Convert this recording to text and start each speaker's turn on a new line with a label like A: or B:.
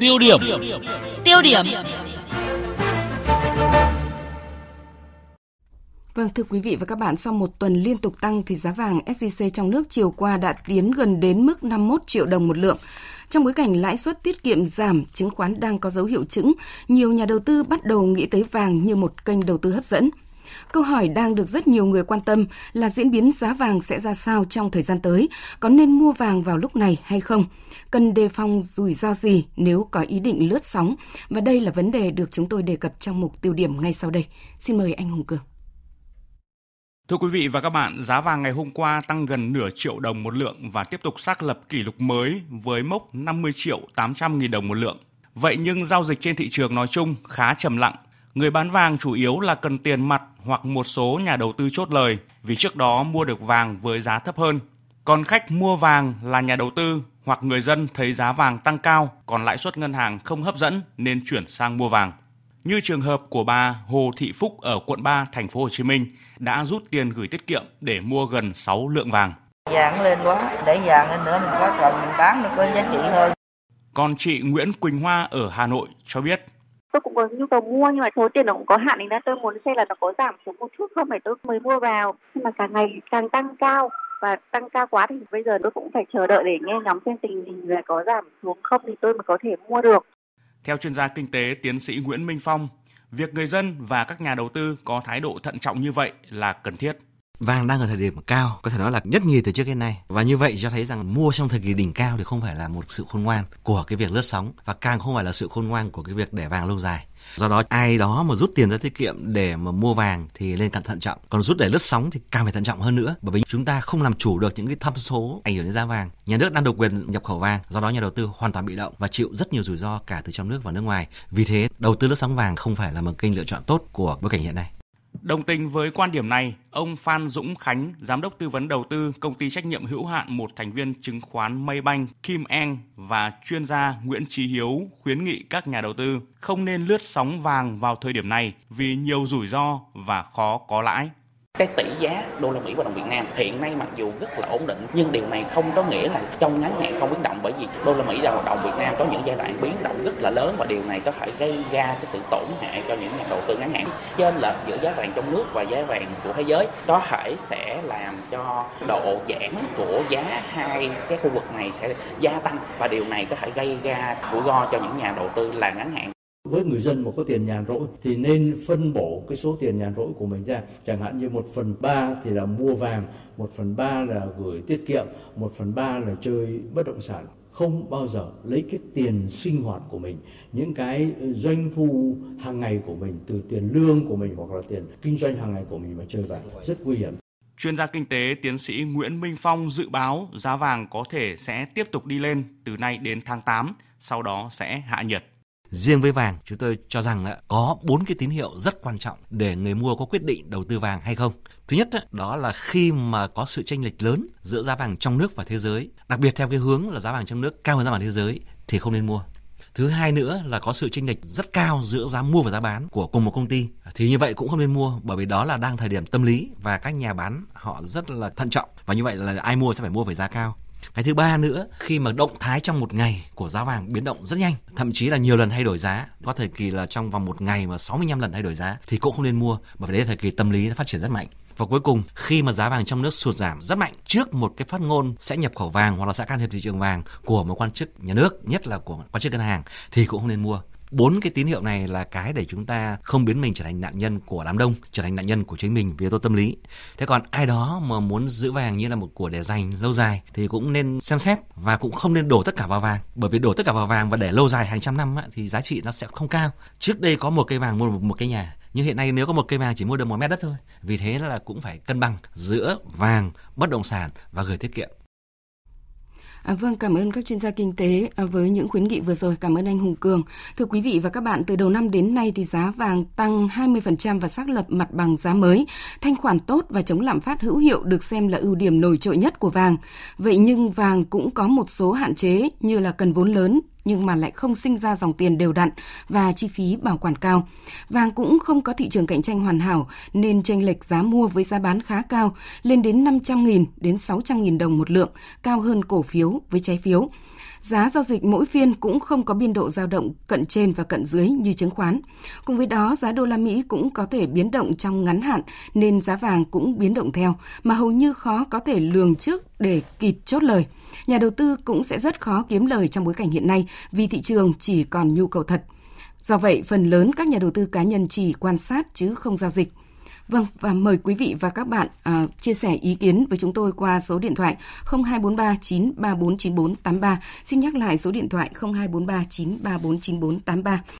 A: Tiêu điểm.
B: Tiêu điểm.
C: Vâng, thưa quý vị và các bạn, sau một tuần liên tục tăng thì giá vàng SJC trong nước chiều qua đã tiến gần đến mức 51 triệu đồng một lượng. Trong bối cảnh lãi suất tiết kiệm giảm, chứng khoán đang có dấu hiệu chững, nhiều nhà đầu tư bắt đầu nghĩ tới vàng như một kênh đầu tư hấp dẫn. Câu hỏi đang được rất nhiều người quan tâm là diễn biến giá vàng sẽ ra sao trong thời gian tới, có nên mua vàng vào lúc này hay không? Cần đề phòng rủi ro gì nếu có ý định lướt sóng? Và đây là vấn đề được chúng tôi đề cập trong mục tiêu điểm ngay sau đây. Xin mời anh Hùng Cường.
D: Thưa quý vị và các bạn, giá vàng ngày hôm qua tăng gần nửa triệu đồng một lượng và tiếp tục xác lập kỷ lục mới với mốc 50 triệu 800 nghìn đồng một lượng. Vậy nhưng giao dịch trên thị trường nói chung khá trầm lặng. Người bán vàng chủ yếu là cần tiền mặt hoặc một số nhà đầu tư chốt lời vì trước đó mua được vàng với giá thấp hơn. Còn khách mua vàng là nhà đầu tư hoặc người dân thấy giá vàng tăng cao còn lãi suất ngân hàng không hấp dẫn nên chuyển sang mua vàng. Như trường hợp của bà Hồ Thị Phúc ở quận 3 thành phố Hồ Chí Minh đã rút tiền gửi tiết kiệm để mua gần 6 lượng vàng.
E: Vàng lên quá, để vàng lên nữa mình có cần mình bán nó có giá trị hơn.
D: Còn chị Nguyễn Quỳnh Hoa ở Hà Nội cho biết
F: tôi cũng có nhu cầu mua nhưng mà số tiền nó cũng có hạn nên là tôi muốn xem là nó có giảm xuống một chút không phải tôi mới mua vào nhưng mà càng ngày càng tăng cao và tăng cao quá thì bây giờ tôi cũng phải chờ đợi để nghe ngóng xem tình hình là có giảm xuống không thì tôi mới có thể mua được.
D: Theo chuyên gia kinh tế tiến sĩ Nguyễn Minh Phong, việc người dân và các nhà đầu tư có thái độ thận trọng như vậy là cần thiết.
G: Vàng đang ở thời điểm cao, có thể nói là nhất nhì từ trước đến nay. Và như vậy cho thấy rằng mua trong thời kỳ đỉnh cao thì không phải là một sự khôn ngoan của cái việc lướt sóng và càng không phải là sự khôn ngoan của cái việc để vàng lâu dài. Do đó ai đó mà rút tiền ra tiết kiệm để mà mua vàng thì nên cẩn thận trọng. Còn rút để lướt sóng thì càng phải thận trọng hơn nữa. Bởi vì chúng ta không làm chủ được những cái tham số ảnh hưởng đến giá vàng. Nhà nước đang độc quyền nhập khẩu vàng, do đó nhà đầu tư hoàn toàn bị động và chịu rất nhiều rủi ro cả từ trong nước và nước ngoài. Vì thế đầu tư lướt sóng vàng không phải là một kênh lựa chọn tốt của bối cảnh hiện nay.
D: Đồng tình với quan điểm này, ông Phan Dũng Khánh, giám đốc tư vấn đầu tư công ty trách nhiệm hữu hạn một thành viên chứng khoán Maybank Kim Eng và chuyên gia Nguyễn Trí Hiếu khuyến nghị các nhà đầu tư không nên lướt sóng vàng vào thời điểm này vì nhiều rủi ro và khó có lãi.
H: Cái tỷ giá đô la Mỹ và đồng Việt Nam hiện nay mặc dù rất là ổn định, nhưng điều này không có nghĩa là trong ngắn hạn không biến động bởi vì đô la Mỹ và đồng Việt Nam có những giai đoạn biến động rất là lớn và điều này có thể gây ra cái sự tổn hại cho những nhà đầu tư ngắn hạn. Trên lệch giữa giá vàng trong nước và giá vàng của thế giới có thể sẽ làm cho độ giãn của giá hai cái khu vực này sẽ gia tăng và điều này có thể gây ra rủi ro cho những nhà đầu tư là ngắn hạn
I: với người dân mà có tiền nhàn rỗi thì nên phân bổ cái số tiền nhàn rỗi của mình ra. Chẳng hạn như một phần ba thì là mua vàng một phần ba là gửi tiết kiệm một phần ba là chơi bất động sản. Không bao giờ lấy cái tiền sinh hoạt của mình những cái ờ, doanh thu hàng ngày của mình từ tiền lương của mình hoặc là tiền kinh doanh hàng ngày của mình mà chơi vàng rất nguy hiểm.
D: Chuyên gia kinh tế tiến sĩ Nguyễn Minh Phong dự báo giá vàng có thể sẽ tiếp tục đi lên từ nay đến tháng 8, sau đó sẽ hạ nhiệt.
G: Riêng với vàng, chúng tôi cho rằng là có bốn cái tín hiệu rất quan trọng để người mua có quyết định đầu tư vàng hay không. Thứ nhất đó là khi mà có sự chênh lệch lớn giữa giá vàng trong nước và thế giới, đặc biệt theo cái hướng là giá vàng trong nước cao hơn giá vàng thế giới thì không nên mua. Thứ hai nữa là có sự chênh lệch rất cao giữa giá mua và giá bán của cùng một công ty thì như vậy cũng không nên mua bởi vì đó là đang thời điểm tâm lý và các nhà bán họ rất là thận trọng và như vậy là ai mua sẽ phải mua với giá cao. Cái thứ ba nữa, khi mà động thái trong một ngày của giá vàng biến động rất nhanh, thậm chí là nhiều lần thay đổi giá, có thời kỳ là trong vòng một ngày mà 65 lần thay đổi giá thì cũng không nên mua, bởi vì đấy là thời kỳ tâm lý nó phát triển rất mạnh. Và cuối cùng, khi mà giá vàng trong nước sụt giảm rất mạnh trước một cái phát ngôn sẽ nhập khẩu vàng hoặc là sẽ can thiệp thị trường vàng của một quan chức nhà nước, nhất là của quan chức ngân hàng thì cũng không nên mua bốn cái tín hiệu này là cái để chúng ta không biến mình trở thành nạn nhân của đám đông trở thành nạn nhân của chính mình vì yếu tố tâm lý. Thế còn ai đó mà muốn giữ vàng như là một của để dành lâu dài thì cũng nên xem xét và cũng không nên đổ tất cả vào vàng. Bởi vì đổ tất cả vào vàng và để lâu dài hàng trăm năm á, thì giá trị nó sẽ không cao. Trước đây có một cây vàng mua một, một nhà nhưng hiện nay nếu có một cây vàng chỉ mua được một mét đất thôi. Vì thế là cũng phải cân bằng giữa vàng bất động sản và gửi tiết kiệm.
C: À, vâng, cảm ơn các chuyên gia kinh tế à, với những khuyến nghị vừa rồi. Cảm ơn anh Hùng Cường. Thưa quý vị và các bạn, từ đầu năm đến nay thì giá vàng tăng 20% và xác lập mặt bằng giá mới. Thanh khoản tốt và chống lạm phát hữu hiệu được xem là ưu điểm nổi trội nhất của vàng. Vậy nhưng vàng cũng có một số hạn chế như là cần vốn lớn, nhưng mà lại không sinh ra dòng tiền đều đặn và chi phí bảo quản cao. Vàng cũng không có thị trường cạnh tranh hoàn hảo nên chênh lệch giá mua với giá bán khá cao, lên đến 500.000 đến 600.000 đồng một lượng, cao hơn cổ phiếu với trái phiếu. Giá giao dịch mỗi phiên cũng không có biên độ dao động cận trên và cận dưới như chứng khoán. Cùng với đó, giá đô la Mỹ cũng có thể biến động trong ngắn hạn nên giá vàng cũng biến động theo mà hầu như khó có thể lường trước để kịp chốt lời. Nhà đầu tư cũng sẽ rất khó kiếm lời trong bối cảnh hiện nay vì thị trường chỉ còn nhu cầu thật. Do vậy, phần lớn các nhà đầu tư cá nhân chỉ quan sát chứ không giao dịch. Vâng, và mời quý vị và các bạn à, chia sẻ ý kiến với chúng tôi qua số điện thoại 0243 934 9483. Xin nhắc lại số điện thoại 0243 934 9483.